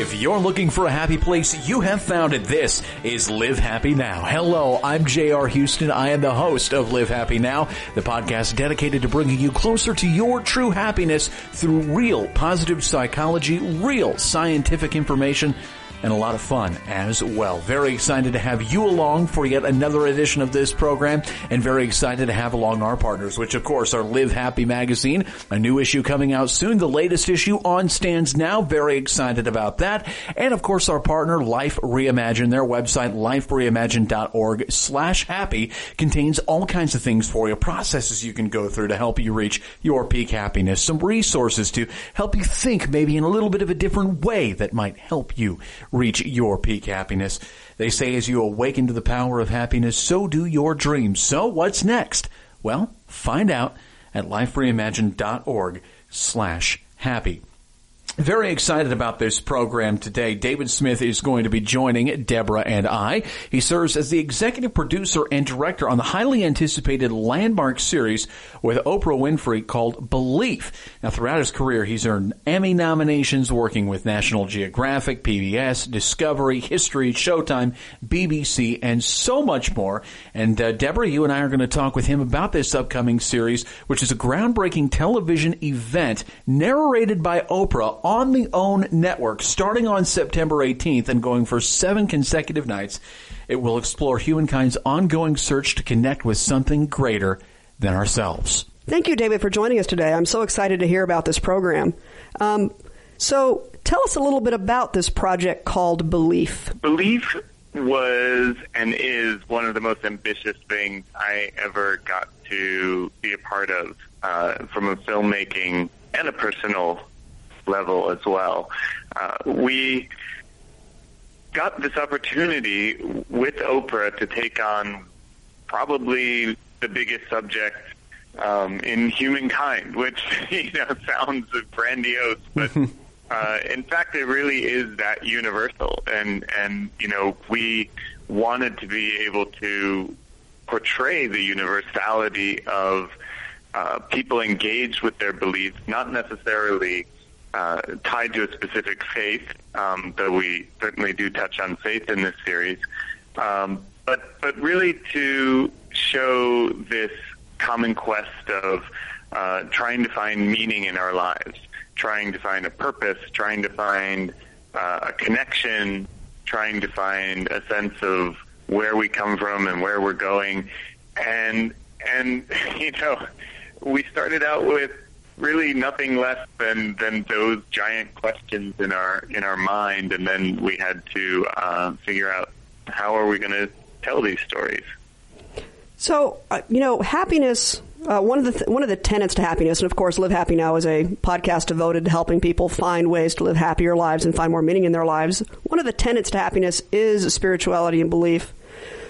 If you're looking for a happy place, you have found it. This is Live Happy Now. Hello, I'm J.R. Houston. I am the host of Live Happy Now, the podcast dedicated to bringing you closer to your true happiness through real positive psychology, real scientific information, and a lot of fun as well. Very excited to have you along for yet another edition of this program and very excited to have along our partners, which of course are Live Happy Magazine, a new issue coming out soon, the latest issue on stands now. Very excited about that. And of course our partner Life Reimagine, their website lifereimagine.org slash happy contains all kinds of things for you, processes you can go through to help you reach your peak happiness, some resources to help you think maybe in a little bit of a different way that might help you reach your peak happiness. They say as you awaken to the power of happiness, so do your dreams. So what's next? Well, find out at lifereimagine.org slash happy. Very excited about this program today. David Smith is going to be joining Deborah and I. He serves as the executive producer and director on the highly anticipated landmark series with Oprah Winfrey called Belief. Now, throughout his career, he's earned Emmy nominations working with National Geographic, PBS, Discovery, History, Showtime, BBC, and so much more. And uh, Deborah, you and I are going to talk with him about this upcoming series, which is a groundbreaking television event narrated by Oprah on the OWN network starting on September 18th and going for seven consecutive nights. It will explore humankind's ongoing search to connect with something greater than ourselves. Thank you, David, for joining us today. I'm so excited to hear about this program. Um, so, tell us a little bit about this project called Belief. Belief was and is one of the most ambitious things I ever got to be a part of uh, from a filmmaking and a personal level as well. Uh, we got this opportunity with Oprah to take on probably the biggest subject um, in humankind, which you know sounds grandiose, but uh, in fact, it really is that universal. And and you know, we wanted to be able to portray the universality of uh, people engaged with their beliefs, not necessarily uh, tied to a specific faith, um, though we certainly do touch on faith in this series. Um, but but really to show this common quest of uh, trying to find meaning in our lives, trying to find a purpose, trying to find uh, a connection, trying to find a sense of where we come from and where we're going, and and you know we started out with really nothing less than than those giant questions in our in our mind, and then we had to uh, figure out how are we going to tell these stories. So, uh, you know, happiness. Uh, one of the th- one of the tenets to happiness, and of course, Live Happy Now is a podcast devoted to helping people find ways to live happier lives and find more meaning in their lives. One of the tenets to happiness is spirituality and belief.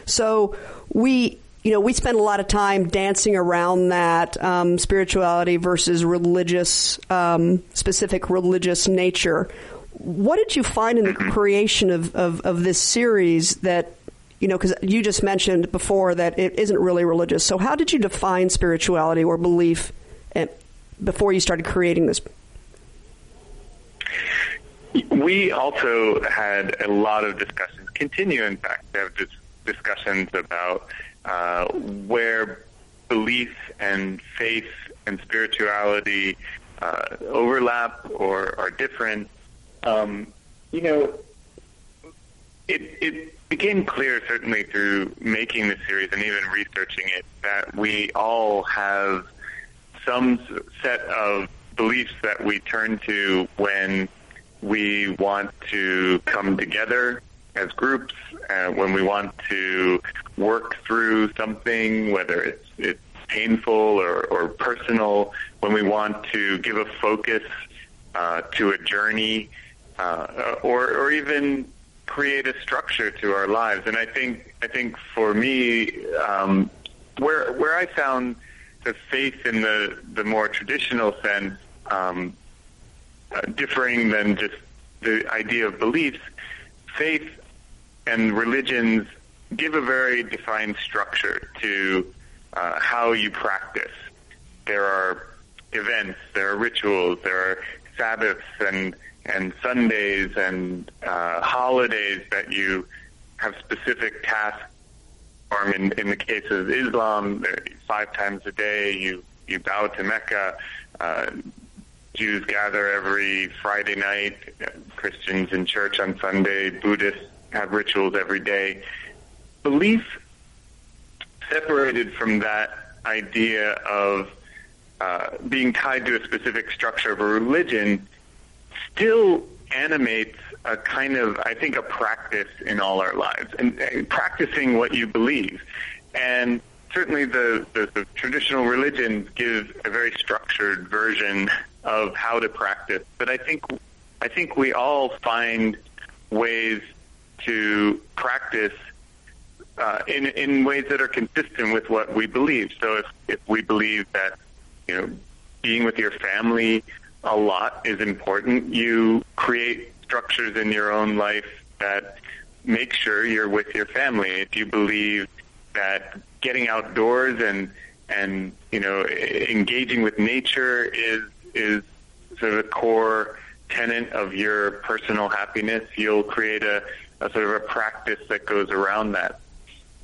So we you know, we spend a lot of time dancing around that um, spirituality versus religious, um, specific religious nature. What did you find in the creation of, of, of this series that, you know, because you just mentioned before that it isn't really religious. So, how did you define spirituality or belief at, before you started creating this? We also had a lot of discussions, continue, in fact, to have discussions about uh, where belief and faith and spirituality uh, overlap or are different. Um, you know, it, it became clear, certainly through making the series and even researching it, that we all have some set of beliefs that we turn to when we want to come together as groups, uh, when we want to work through something, whether it's it's painful or, or personal, when we want to give a focus uh, to a journey, uh, or or even create a structure to our lives. And I think I think for me, um, where where I found the faith in the the more traditional sense um, uh, differing than just the idea of beliefs, faith and religions give a very defined structure to uh, how you practice. There are events, there are rituals, there are Sabbaths and and Sundays and uh, holidays that you have specific tasks. Or in, in the case of Islam, five times a day you you bow to Mecca. Uh, Jews gather every Friday night. Christians in church on Sunday. Buddhists have rituals every day. Belief separated from that idea of uh, being tied to a specific structure of a religion still animates a kind of, I think, a practice in all our lives and, and practicing what you believe. And certainly the, the, the traditional religions give a very structured version of how to practice. But I think, I think we all find ways to practice uh, in in ways that are consistent with what we believe. So if if we believe that you know being with your family a lot is important, you create structures in your own life that make sure you're with your family. If you believe that getting outdoors and and you know engaging with nature is is sort of a core tenet of your personal happiness, you'll create a, a sort of a practice that goes around that.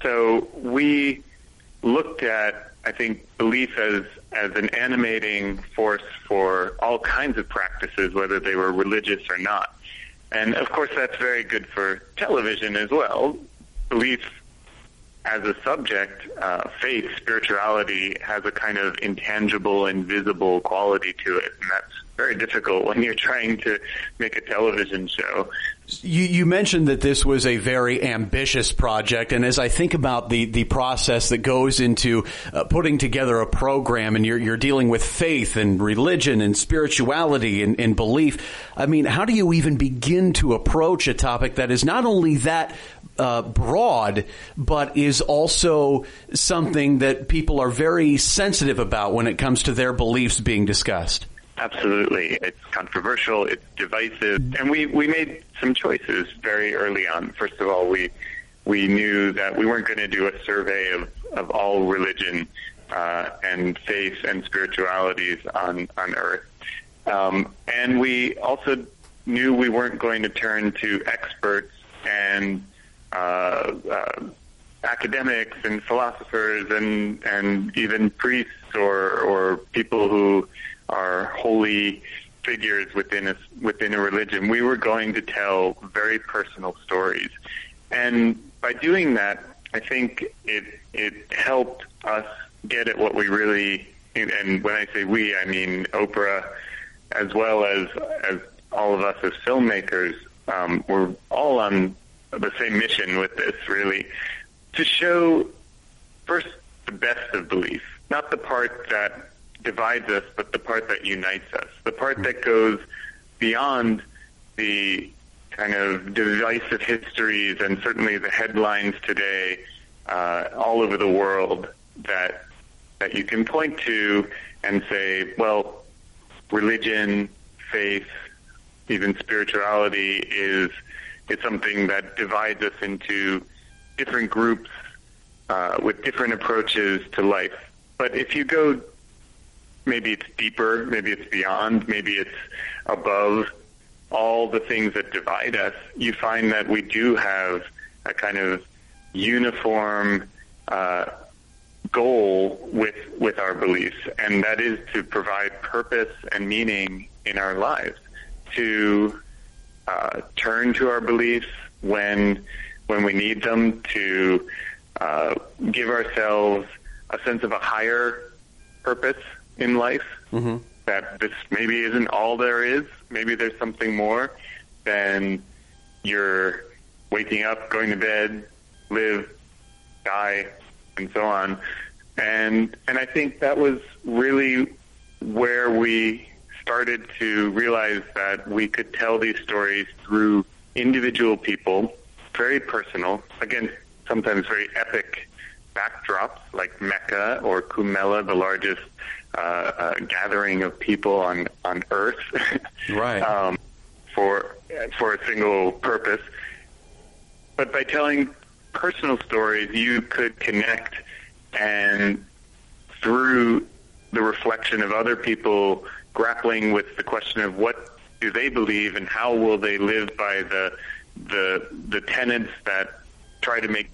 So we looked at, I think, belief as as an animating force for all kinds of practices, whether they were religious or not. And of course, that's very good for television as well. Belief as a subject, uh, faith, spirituality has a kind of intangible, invisible quality to it, and that's very difficult when you're trying to make a television show. You, you, mentioned that this was a very ambitious project, and as I think about the, the process that goes into uh, putting together a program, and you're, you're dealing with faith and religion and spirituality and, and belief, I mean, how do you even begin to approach a topic that is not only that uh, broad, but is also something that people are very sensitive about when it comes to their beliefs being discussed? Absolutely. It's controversial, it's divisive, and we, we made some choices very early on. First of all, we we knew that we weren't going to do a survey of, of all religion uh, and faith and spiritualities on, on earth. Um, and we also knew we weren't going to turn to experts and uh, uh, academics and philosophers and, and even priests or, or people who are holy figures within a, within a religion. We were going to tell very personal stories. And by doing that, I think it, it helped us get at what we really, and when I say we, I mean Oprah, as well as, as all of us as filmmakers, um, we're all on the same mission with this, really, to show first the best of belief, not the part that divides us, but the part that unites us, the part that goes beyond the kind of divisive histories and certainly the headlines today uh, all over the world that that you can point to and say, well, religion, faith, even spirituality is is something that divides us into different groups uh, with different approaches to life. But if you go maybe it's deeper, maybe it's beyond, maybe it's above all the things that divide us, you find that we do have a kind of uniform uh, goal with with our beliefs, and that is to provide purpose and meaning in our lives. To uh, turn to our beliefs when when we need them. To uh, give ourselves a sense of a higher purpose in life. Mm-hmm. That this maybe isn't all there is. Maybe there's something more than you're waking up, going to bed, live, die, and so on. And and I think that was really where we started to realize that we could tell these stories through individual people, very personal, again, sometimes very epic backdrops like Mecca or Kumbh Mela, the largest uh, gathering of people on on Earth, right? um, for for a single purpose. But by telling personal stories, you could connect and through the reflection of other people grappling with the question of what do they believe and how will they live by the the the tenets that try to make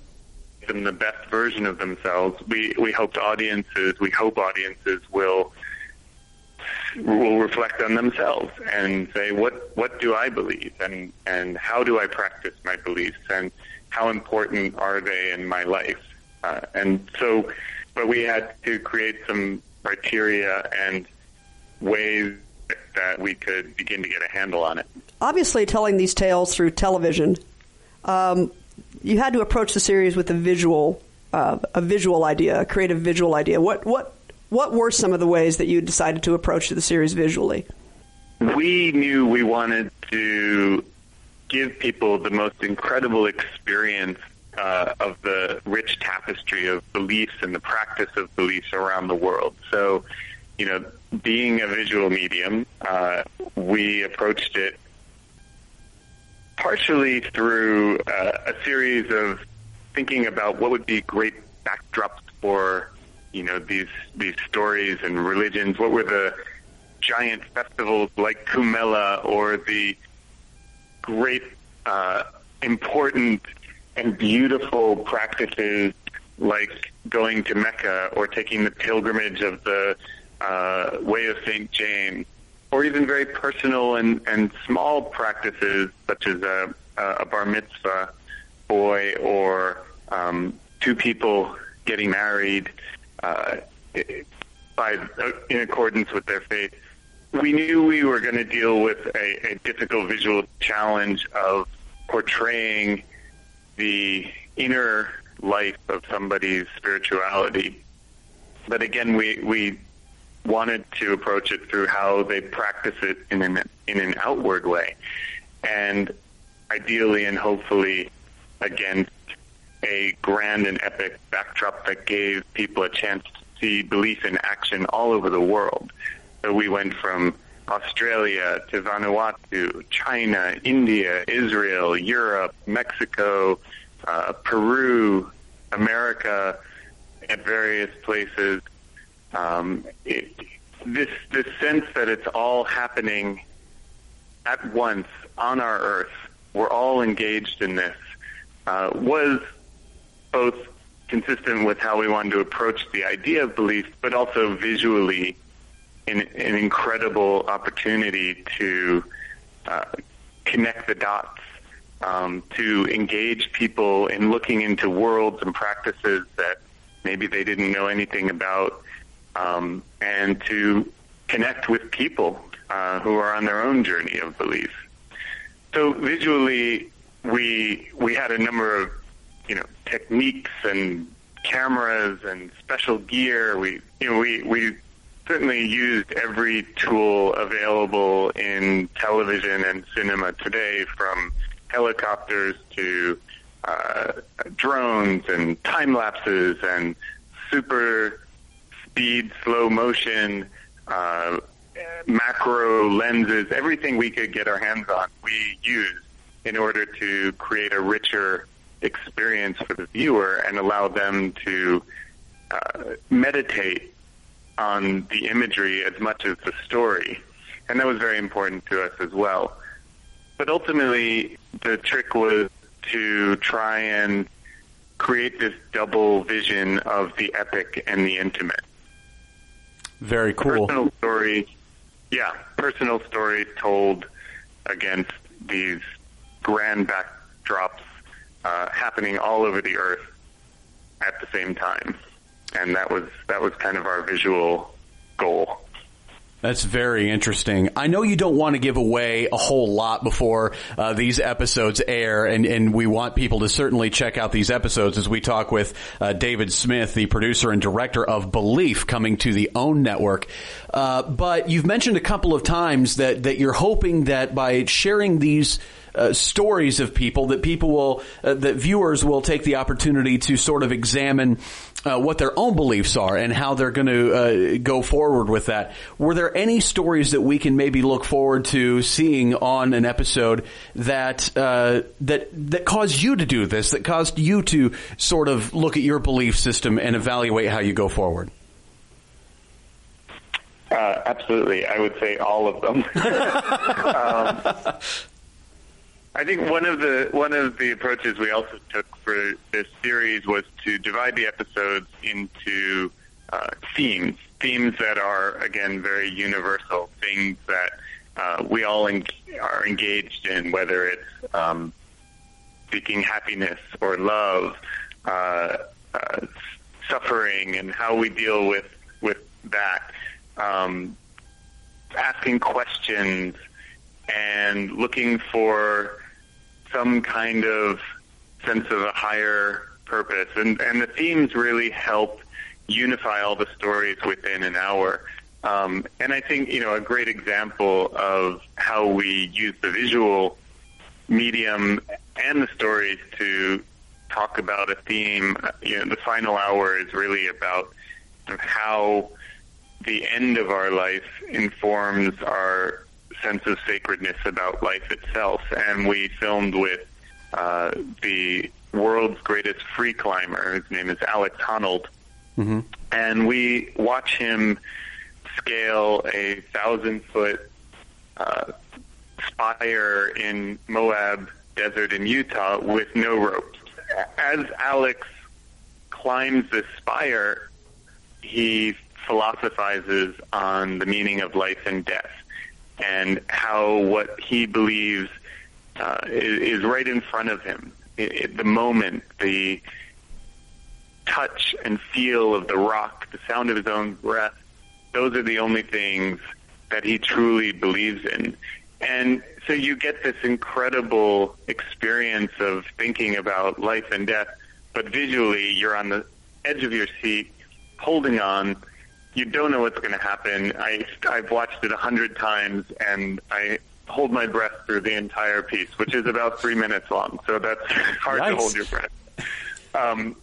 them the best version of themselves. We we hoped audiences we hope audiences will will reflect on themselves and say what what do I believe and and how do I practice my beliefs and how important are they in my life uh, and so but we had to create some criteria and ways that we could begin to get a handle on it. Obviously, telling these tales through television, um, you had to approach the series with a visual, uh, a visual idea, a creative visual idea. What what what were some of the ways that you decided to approach the series visually? We knew we wanted to give people the most incredible experience uh, of the rich tapestry of beliefs and the practice of beliefs around the world. So, you know, being a visual medium, uh, we approached it partially through uh, a series of thinking about what would be great backdrops for, you know, these these stories and religions. What were the giant festivals like Kumbh Mela or the great uh, important and beautiful practices like going to Mecca or taking the pilgrimage of the uh, Way of St. James, or even very personal and, and small practices such as a, a bar mitzvah boy or um, two people getting married uh, by in accordance with their faith. We knew we were going to deal with a, a difficult visual challenge of portraying the inner life of somebody's spirituality. But again, we, we wanted to approach it through how they practice it in an, in an outward way. And ideally and hopefully against a grand and epic backdrop that gave people a chance to see belief in action all over the world. So we went from Australia to Vanuatu, China, India, Israel, Europe, Mexico, uh, Peru, America, at various places. Um, it, this this sense that it's all happening at once on our Earth, we're all engaged in this, uh, was both consistent with how we wanted to approach the idea of belief, but also visually an, an incredible opportunity to uh, connect the dots, um, to engage people in looking into worlds and practices that maybe they didn't know anything about, um, and to connect with people uh, who are on their own journey of belief. So visually, we we had a number of you know techniques and cameras and special gear. We you know we we certainly used every tool available in television and cinema today, from helicopters to uh, drones and time lapses and super speed, slow motion, uh, macro lenses, everything we could get our hands on, we used in order to create a richer experience for the viewer and allow them to uh, meditate on the imagery as much as the story. And that was very important to us as well. But ultimately, the trick was to try and create this double vision of the epic and the intimate. Very cool. Personal story, yeah, personal story told against these grand backdrops uh, happening all over the earth at the same time and that was that was kind of our visual goal. That's very interesting. I know you don't want to give away a whole lot before uh, these episodes air, and, and we want people to certainly check out these episodes as we talk with uh, David Smith, the producer and director of Belief, coming to the OWN network. Uh, but you've mentioned a couple of times that that you're hoping that by sharing these uh, stories of people that people will uh, that viewers will take the opportunity to sort of examine uh, what their own beliefs are and how they're going to uh, go forward with that. Were there any stories that we can maybe look forward to seeing on an episode that uh, that that caused you to do this, that caused you to sort of look at your belief system and evaluate how you go forward? Absolutely, I would say all of them. um, I think one of the one of the approaches we also took for this series was to divide the episodes into uh, themes, themes that are again very universal, things that uh, we all en- are engaged in, whether it's um, seeking happiness or love, uh, uh, suffering, and how we deal with with that. Um, asking questions and looking for some kind of sense of a higher purpose. And, and the themes really help unify all the stories within an hour. Um, and I think, you know, a great example of how we use the visual medium and the stories to talk about a theme, you know, the final hour is really about how the end of our life informs our sense of sacredness about life itself. And we filmed with uh, the world's greatest free climber. His name is Alex Honnold. Mm-hmm. And we watch him scale a thousand foot uh, spire in Moab Desert in Utah with no ropes. As Alex climbs this spire, he philosophizes on the meaning of life and death and how what he believes uh, is, is, right in front of him. It, the moment, the touch and feel of the rock, the sound of his own breath, those are the only things that he truly believes in. And so you get this incredible experience of thinking about life and death, but visually you're on the edge of your seat, holding on, you don't know what's going to happen. I I've watched it a hundred times, and I hold my breath through the entire piece, which is about three minutes long. So that's hard nice. to hold your breath. Um,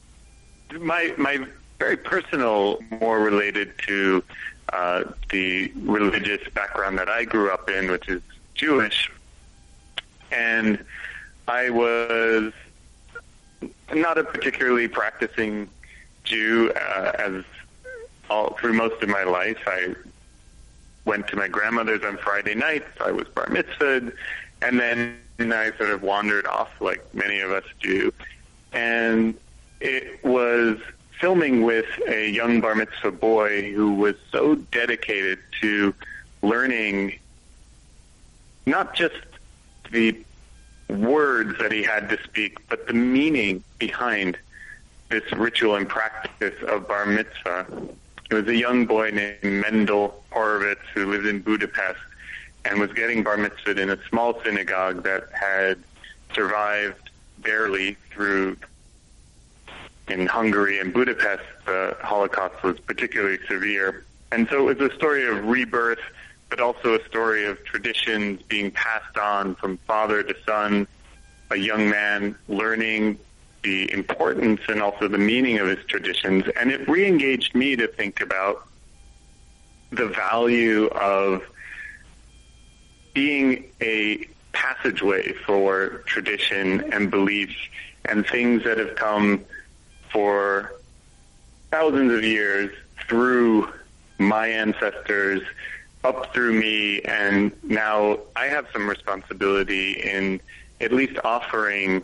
my my very personal, more related to uh, the religious background that I grew up in, which is Jewish, and I was not a particularly practicing Jew uh, as all through most of my life. I went to my grandmother's on Friday nights. I was bar mitzvahed, and then I sort of wandered off like many of us do. And it was filming with a young bar mitzvah boy who was so dedicated to learning not just the words that he had to speak, but the meaning behind this ritual and practice of bar mitzvah. It was a young boy named Mendel Horovitz who lived in Budapest and was getting bar mitzvahed in a small synagogue that had survived barely through in Hungary and Budapest, the Holocaust was particularly severe. And so it was a story of rebirth, but also a story of traditions being passed on from father to son, a young man learning the importance and also the meaning of his traditions. And it re-engaged me to think about the value of being a passageway for tradition and beliefs and things that have come for thousands of years through my ancestors up through me and now I have some responsibility in at least offering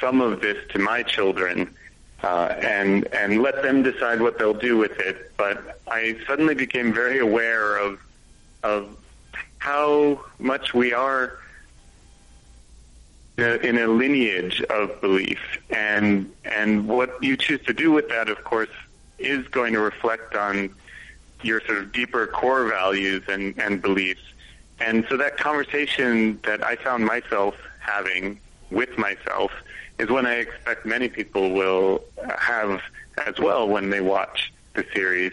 some of this to my children uh, and and let them decide what they'll do with it. But I suddenly became very aware of of how much we are in a lineage of belief, and and what you choose to do with that, of course, is going to reflect on your sort of deeper core values and, and beliefs. And so that conversation that I found myself having with myself is one I expect many people will uh, have as well when they watch the series.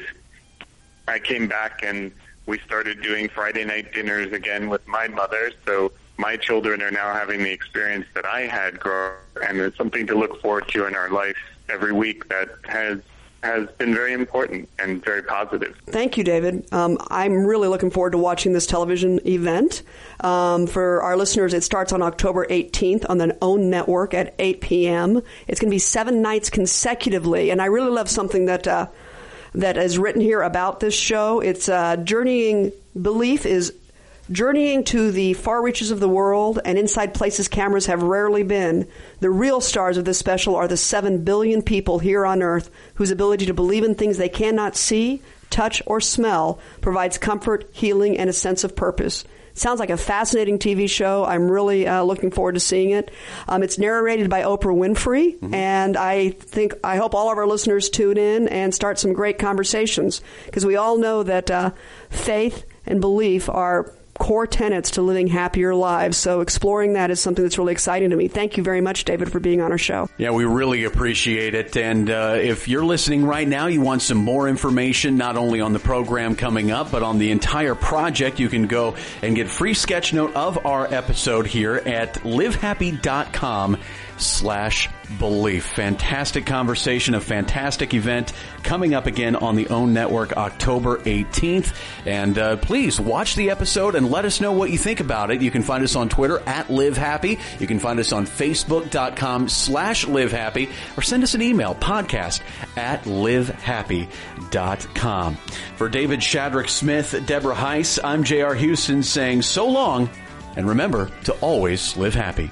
I came back and we started doing Friday night dinners again with my mother, so my children are now having the experience that I had growing, and it's something to look forward to in our life every week that has has been very important and very positive. Thank you, David. Um, I'm really looking forward to watching this television event. Um, for our listeners, it starts on October 18th on the OWN network at 8 p.m. It's going to be seven nights consecutively, and I really love something that. Uh, that is written here about this show. It's uh, journeying belief is journeying to the far reaches of the world and inside places cameras have rarely been. The real stars of this special are the seven billion people here on Earth whose ability to believe in things they cannot see, touch, or smell provides comfort, healing, and a sense of purpose. Sounds like a fascinating TV show. I'm really uh, looking forward to seeing it. Um, it's narrated by Oprah Winfrey, mm-hmm. and I think I hope all of our listeners tune in and start some great conversations because we all know that uh, faith and belief are core tenets to living happier lives. So exploring that is something that's really exciting to me. Thank you very much, David, for being on our show. Yeah, we really appreciate it. And uh, if you're listening right now, you want some more information, not only on the program coming up, but on the entire project, you can go and get free sketch note of our episode here at livehappy.com slash belief. Fantastic conversation, a fantastic event coming up again on the OWN Network October 18th. And uh, please watch the episode and let us know what you think about it. You can find us on Twitter at Live Happy. You can find us on Facebook.com slash Live Happy or send us an email podcast at livehappy.com. For David Shadrack Smith, Deborah Heisz, I'm J.R. Houston saying so long and remember to always live happy.